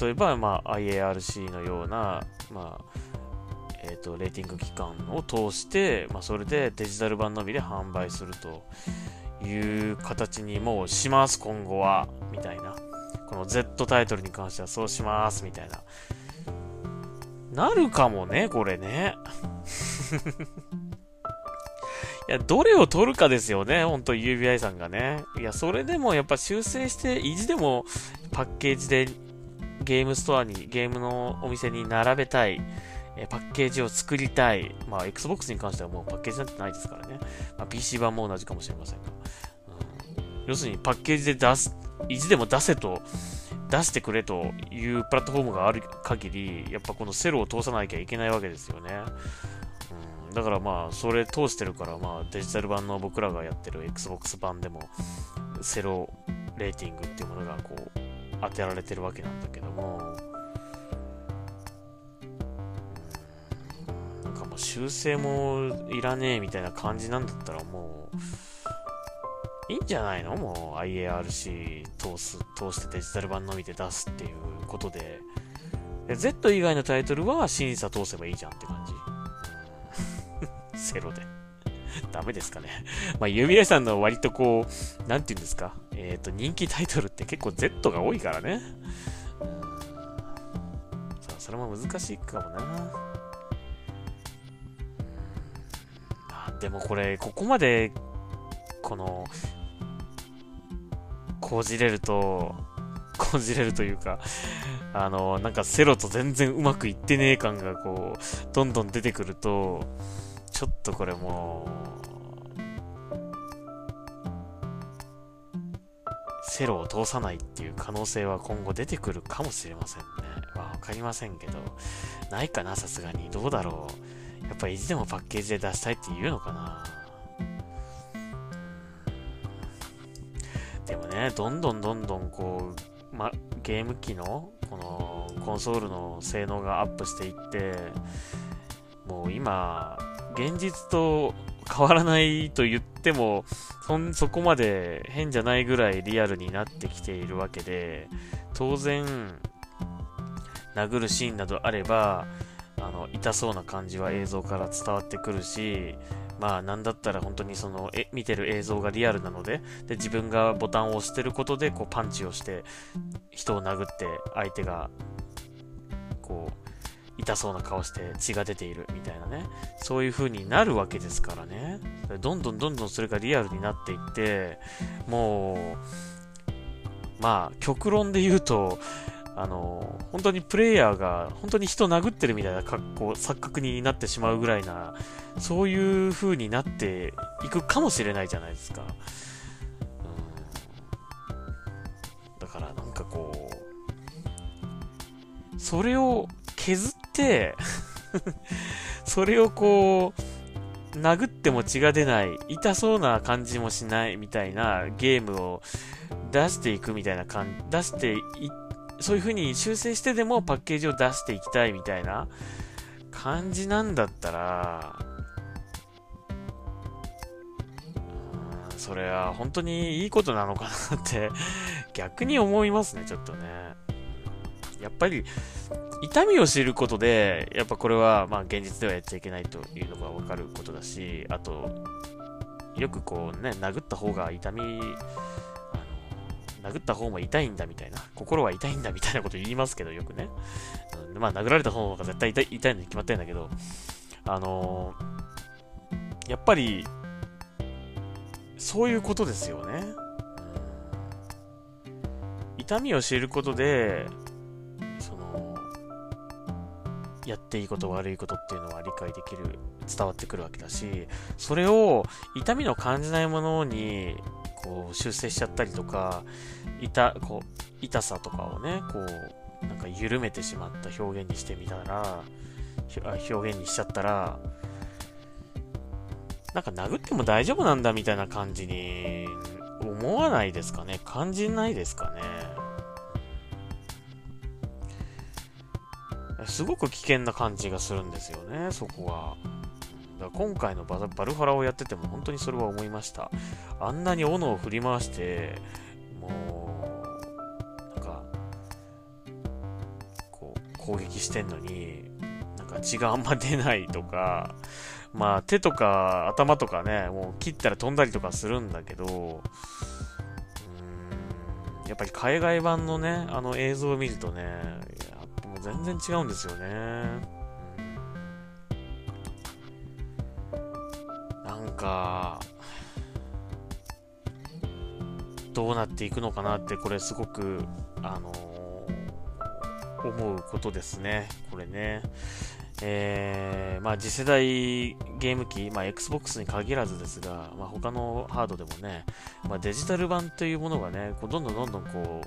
例えば、まあ、IARC のような、まあ、えっ、ー、と、レーティング機関を通して、まあ、それでデジタル版のみで販売するという形にもうします、今後は、みたいな。この Z タイトルに関してはそうします、みたいな。なるかもね、これね。いや、どれを取るかですよね、ほんと UBI さんがね。いや、それでもやっぱ修正して、意地でもパッケージでゲームストアに、ゲームのお店に並べたい、えパッケージを作りたい。まあ、Xbox に関してはもうパッケージなんてないですからね。まあ、PC 版も同じかもしれませんが。うん、要するにパッケージで出す、意地でも出せと、出してくれというプラットフォームがある限り、やっぱこのセルを通さなきゃいけないわけですよね。うん、だからまあ、それ通してるから、まあ、デジタル版の僕らがやってる Xbox 版でも、セロレーティングっていうものがこう、当てられてるわけなんだけども、なんかもう修正もいらねえみたいな感じなんだったらもう、いいんじゃないの？もう IARC 通す、通してデジタル版のみで出すっていうことで、で Z 以外のタイトルは審査通せばいいじゃんって感じ。セロで。ダメですかね。まあ、ユミレさんの割とこう、なんて言うんですか。えっ、ー、と、人気タイトルって結構 Z が多いからね。うん、さあ、それも難しいかもな。あ、でもこれ、ここまで、この、こじれると、こじれるというか、あの、なんかセロと全然うまくいってねえ感がこう、どんどん出てくると、ちょっとこれもう、セロを通さないっていう可能性は今後出てくるかもしれませんね。わかりませんけど、ないかな、さすがに。どうだろう。やっぱ意地でもパッケージで出したいって言うのかな。でもね、どんどんどんどんこう、ま、ゲーム機のこのコンソールの性能がアップしていってもう今現実と変わらないと言ってもそそこまで変じゃないぐらいリアルになってきているわけで当然殴るシーンなどあればあの痛そうな感じは映像から伝わってくるしまあなんだったら本当にそのえ見てる映像がリアルなのでで自分がボタンを押してることでこうパンチをして人を殴って相手がこう痛そうな顔して血が出ているみたいなね。そういう風になるわけですからね。どんどんどんどんそれがリアルになっていってもうまあ極論で言うとあの、本当にプレイヤーが本当に人殴ってるみたいな格好、錯覚になってしまうぐらいな、そういう風になっていくかもしれないじゃないですか。うん、だからなんかこう、それを削って それをこう、殴っても血が出ない、痛そうな感じもしないみたいなゲームを出していくみたいな感じ、出していそういう風に修正してでもパッケージを出していきたいみたいな感じなんだったら、それは本当にいいことなのかなって逆に思いますね、ちょっとね。やっぱり、痛みを知ることで、やっぱこれは、まあ現実ではやっちゃいけないというのがわかることだし、あと、よくこうね、殴った方が痛み殴った方も痛いんだみたいな、心は痛いんだみたいなこと言いますけど、よくね。うん、まあ、殴られた方が絶対痛い痛いのに決まってるんだけど、あの、やっぱり、そういうことですよね。痛みを知ることで、やっていいこと悪いことっていうのは理解できる、伝わってくるわけだし、それを痛みの感じないものにこう修正しちゃったりとか、痛、こう、痛さとかをね、こう、なんか緩めてしまった表現にしてみたら、表現にしちゃったら、なんか殴っても大丈夫なんだみたいな感じに思わないですかね。感じないですかね。すごく危険な感じがするんですよね、そこは。だから今回のババルファラをやってても本当にそれは思いました。あんなに斧を振り回して、もう、なんか、こう、攻撃してんのに、なんか血があんま出ないとか、まあ手とか頭とかね、もう切ったら飛んだりとかするんだけど、うーん、やっぱり海外版のね、あの映像を見るとね、全然違うんですよね。なんか、どうなっていくのかなって、これすごく、あのー、思うことですね。これね。えー、まあ次世代ゲーム機、まあ Xbox に限らずですが、まあ他のハードでもね、まあデジタル版というものがね、こうどんどんどんどんこう、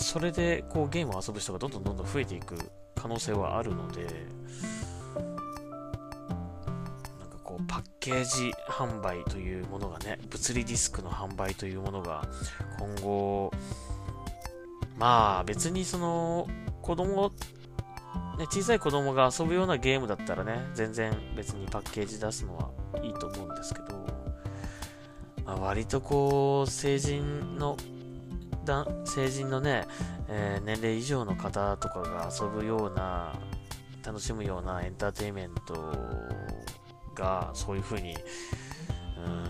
そ、れでこうゲームを遊ぶ人がどんどんどんどん増えていく可能性はあるので、なんかこうパッケージ販売というものがね、物理ディスクの販売というものが今後、まあ別にその子供、ね、小さい子供が遊ぶようなゲームだったらね、全然別にパッケージ出すのはいいと思うんですけど、まあ、割とこう、成人の、成人のね、えー、年齢以上の方とかが遊ぶような、楽しむようなエンターテインメントが、そういう風に、うーん、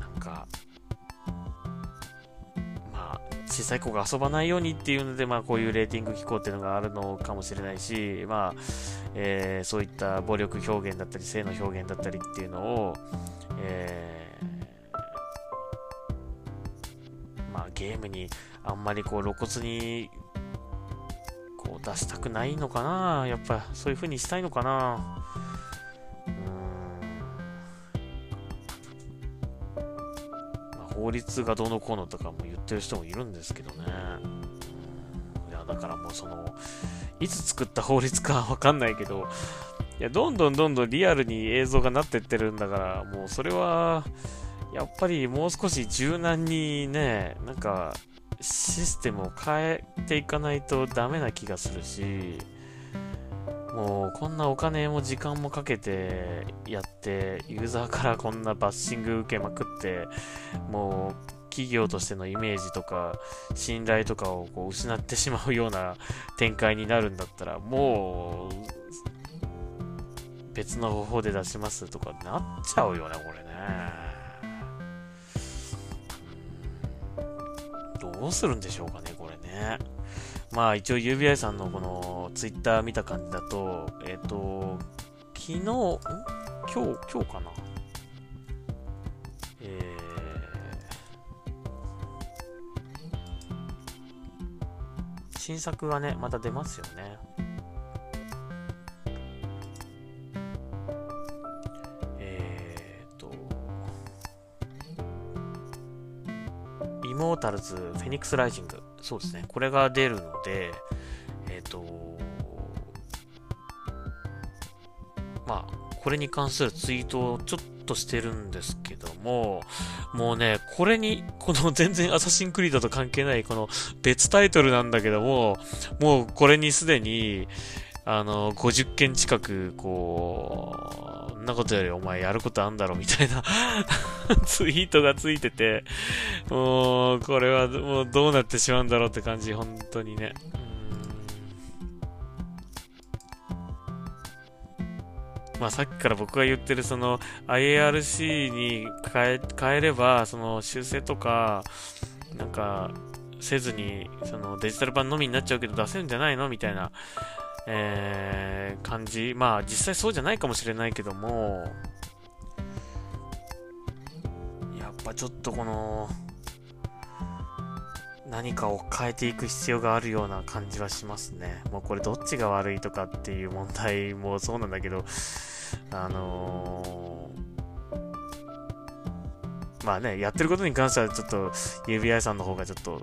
なんか、まあ、小さい子が遊ばないようにっていうので、まあ、こういうレーティング機構っていうのがあるのかもしれないし、まあ、えー、そういった暴力表現だったり、性の表現だったりっていうのを、えーまあ、ゲームにあんまりこう露骨にこう出したくないのかな。やっぱそういう風にしたいのかな。法律がどうのこうのとかも言ってる人もいるんですけどね。いや、だからもうその、いつ作った法律かわかんないけど、いや、どんどんどんどんリアルに映像がなってってるんだから、もうそれは、やっぱりもう少し柔軟にね、なんか、システムを変えていかないとダメな気がするし、もうこんなお金も時間もかけてやってユーザーからこんなバッシング受けまくってもう企業としてのイメージとか信頼とかをこう失ってしまうような展開になるんだったらもう別の方法で出しますとかなっちゃうよねこれね。どうするんでしょうかねこれね。まあ一応 UBI さんのこのツイッター見た感じだと、えっ、ー、と、昨日、ん？今日、今日かな。えー、新作がね、また出ますよね。イモータルズ・フェニックス・ライジング。そうですね。これが出るので、えっ、ー、と、まあ、これに関するツイートをちょっとしてるんですけども、もうね、これに、この 全然アサシンクリードと関係ないこの別タイトルなんだけども、もうこれにすでに、あの、50件近く、こう、んなことよりお前やることあんだろみたいな ツイートがついてて、もう、これはもうどうなってしまうんだろうって感じ、本当にね。まあ、さっきから僕が言ってるその IARC に変え変えればその修正とかなんかせずにそのデジタル版のみになっちゃうけど出せるんじゃないのみたいなえー、感じ。まあ、実際そうじゃないかもしれないけども、やっぱちょっとこの、何かを変えていく必要があるような感じはしますね。もうこれどっちが悪いとかっていう問題もそうなんだけど、あのー、まあね、やってることに関してはちょっと UBI さんの方がちょっと、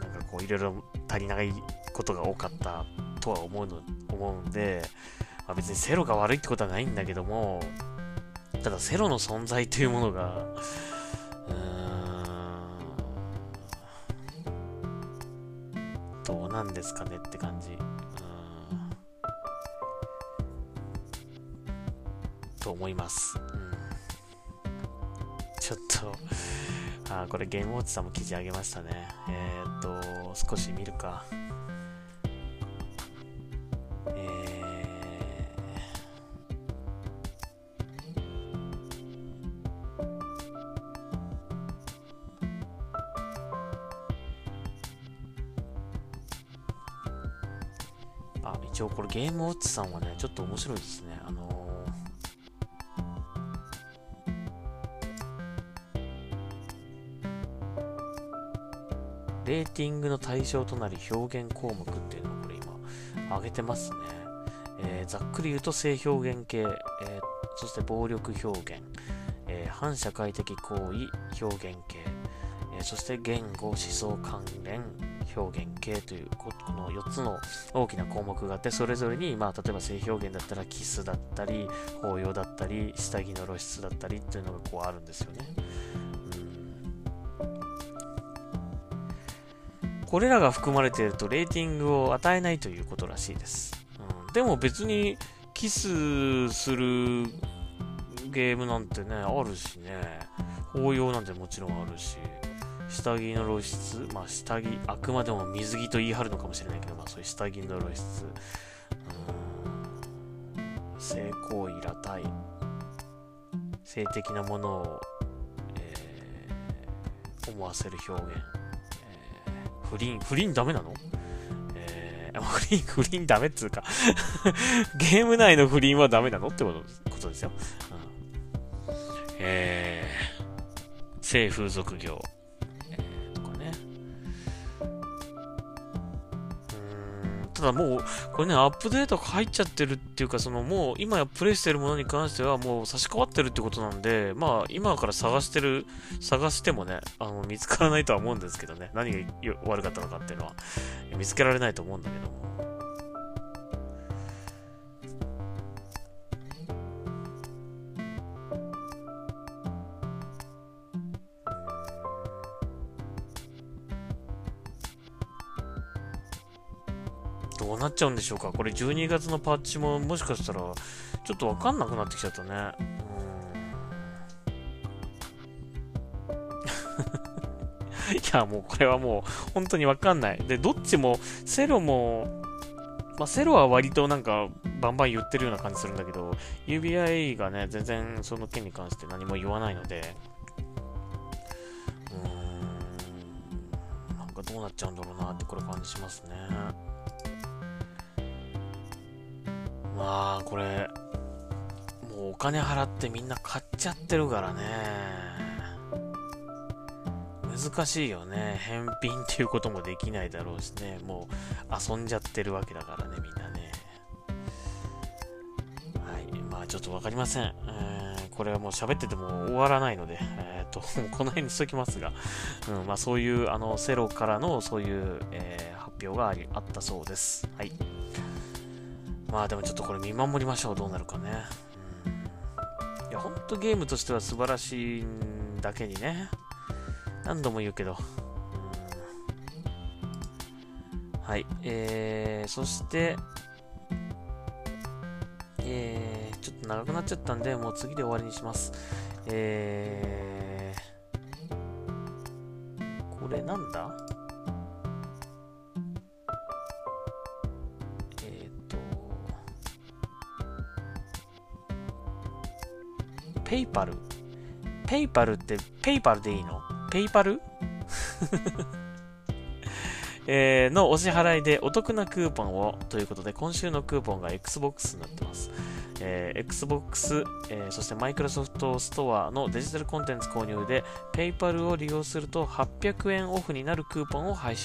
なんかこういろいろ足りないことが多かったとは思うの、思うんで、まあ、別にセロが悪いってことはないんだけども、ただセロの存在というものが、うーん、どうなんですかねって感じ。と思います。うん、ちょっと、あ、これゲームウォッチさんも記事あげましたね。えー、っと、少し見るか。えー、あ一応これゲームウォッチさんはね、ちょっと面白いですね。あのー、レーティングの対象となり表現項目っていうのをこれ今上げてますね。えー、ざっくり言うと性表現系、えー、そして暴力表現、えー、反社会的行為表現系、えそして言語思想関連表現系というこの4つの大きな項目があってそれぞれに、まあ、例えば性表現だったらキスだったり抱擁だったり下着の露出だったりっていうのがこうあるんですよね。これらが含まれているとレーティングを与えないということらしいです。うん、でも別にキスするゲームなんてね、あるしね、抱擁なんてもちろんあるし、下着の露出、まあ下着、あくまでも水着と言い張るのかもしれないけど、まあそういう下着の露出、性行為、裸体、性的なものを、え思わせる表現。不倫、不倫ダメなの？えー、不倫、不倫ダメっつうか ゲーム内の不倫はダメなのってことことですよ。うん、えー、性風俗業。ただもう、これね、アップデートが入っちゃってるっていうか、そのもう今プレイしてるものに関してはもう差し替わってるってことなんで、まあ今から探してる、探してもね、あの見つからないとは思うんですけどね、何が悪かったのかっていうのは見つけられないと思うんだけども。なっちゃうんでしょうかこれ12月のパッチももしかしたらちょっとわかんなくなってきちゃったね。うん。いや、もうこれはもう本当にわかんない。で、どっちも、セロも、まあ、セロは割となんかバンバン言ってるような感じするんだけど、UBI がね、全然その件に関して何も言わないので、うーん、なんかどうなっちゃうんだろうなってこれ感じしますね。まあ、これ、もうお金払ってみんな買っちゃってるからね。難しいよね。返品っていうこともできないだろうしね。もう遊んじゃってるわけだからね、みんなね。はい。まあちょっとわかりません。えー、これはもう喋ってても終わらないので、えっ、ー、と、この辺にしときますが、うん、まあそういう、あの、セロからのそういう、えー、発表があり、あったそうです。はい。まあでもちょっとこれ見守りましょう、どうなるかね。うん、いや、ほんとゲームとしては素晴らしいんだけにね。何度も言うけど。はい。えー、そして、えー、ちょっと長くなっちゃったんで、もう次で終わりにします。えー、これなんだ？PayPal？PayPalって PayPalでいいの？ PayPal？えー、のお支払いでお得なクーポンをということで、今週のクーポンが Xbox になってます。えー、Xbox、えー、そして Microsoft Store のデジタルコンテンツ購入で PayPal を利用すると800円オフになるクーポンを配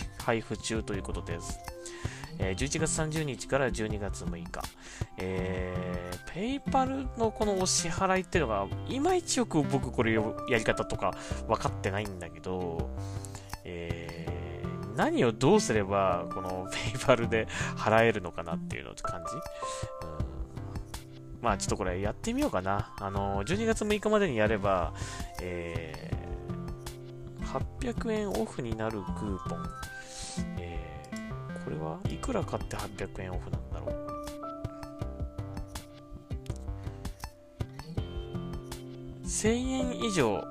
布中ということです。えー、11月30日から12月6日、えー、ペイパルのこのお支払いっていうのが、いまいちよく僕これやり方とか分かってないんだけど、えー、何をどうすれば、このペイパルで払えるのかなっていうのって感じ、うん。まあちょっとこれやってみようかな。あの、12月6日までにやれば、えー、800円オフになるクーポン、れはいくら買って800円オフなんだろう1000円以上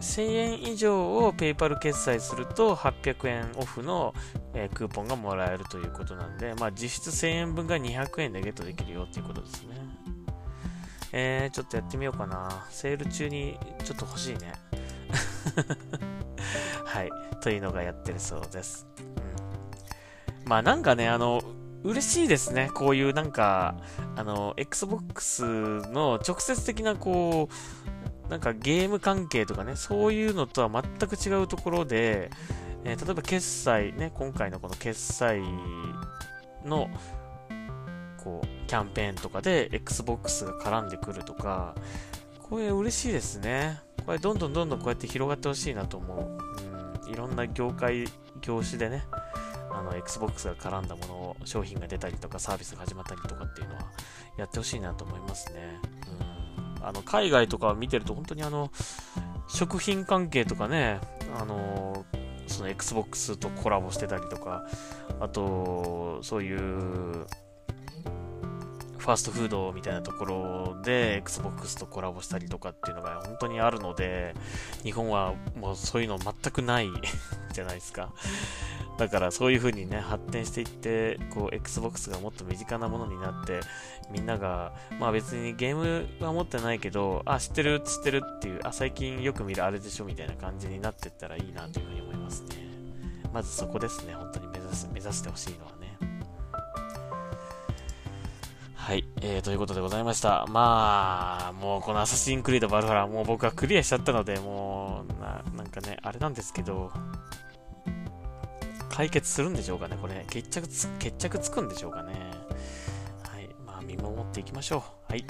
1000円以上をペイパル決済すると800円オフの、えー、クーポンがもらえるということなんで、まあ、実質1000円分が200円でゲットできるよっていうことですね。えー、ちょっとやってみようかな。セール中にちょっと欲しいね。はい。というのがやってるそうです。まあなんかね、あの、嬉しいですね。こういうなんか、あの、Xbox の直接的なこう、なんかゲーム関係とかね、そういうのとは全く違うところで、えー、例えば決済ね、今回のこの決済の、こう、キャンペーンとかで Xbox が絡んでくるとか、これ嬉しいですね。これどんどんどんどんこうやって広がってほしいなと思う。うん、いろんな業界、業種でね、あの Xbox が絡んだものを商品が出たりとかサービスが始まったりとかっていうのはやってほしいなと思いますね。うん、あの海外とか見てると本当にあの食品関係とかね、あのその Xbox とコラボしてたりとか、あと、そういうファーストフードみたいなところで Xbox とコラボしたりとかっていうのが本当にあるので、日本はもうそういうの全くないじゃないですか。だからそういう風にね、発展していって、こう、Xbox がもっと身近なものになって、みんなが、まあ別にゲームは持ってないけど、あ、知ってる、知ってるっていう、あ、最近よく見るあれでしょみたいな感じになってったらいいなという風に思いますね。まずそこですね、本当に目指す、目指してほしいのはね。はい、えー、ということでございました。まあ、もうこのアサシンクリードバルファラ、もう僕はクリアしちゃったので、もう、ななんかね、あれなんですけど、解決するんでしょうかね、これ。決着つ、決着つくんでしょうかね。はい。まあ、見守っていきましょう。はい。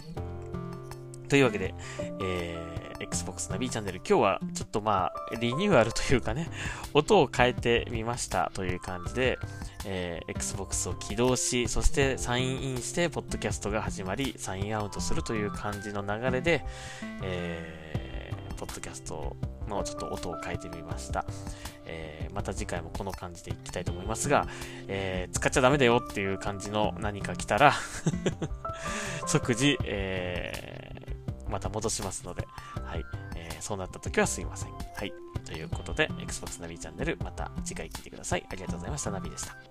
というわけで、えー、Xbox ナビチャンネル、今日はちょっとまあ、リニューアルというかね、音を変えてみましたという感じで、えー、Xbox を起動し、そしてサインインして、ポッドキャストが始まり、サインアウトするという感じの流れで、えー、ポッドキャストのちょっと音を変えてみました。えー、また次回もこの感じでいきたいと思いますが、えー、使っちゃダメだよっていう感じの何か来たら 即時、えー、また戻しますので、はい。えー、そうなった時はすいません。はい。ということで、Xbox ナビチャンネル、また次回聞いてください。ありがとうございました。ナビでした。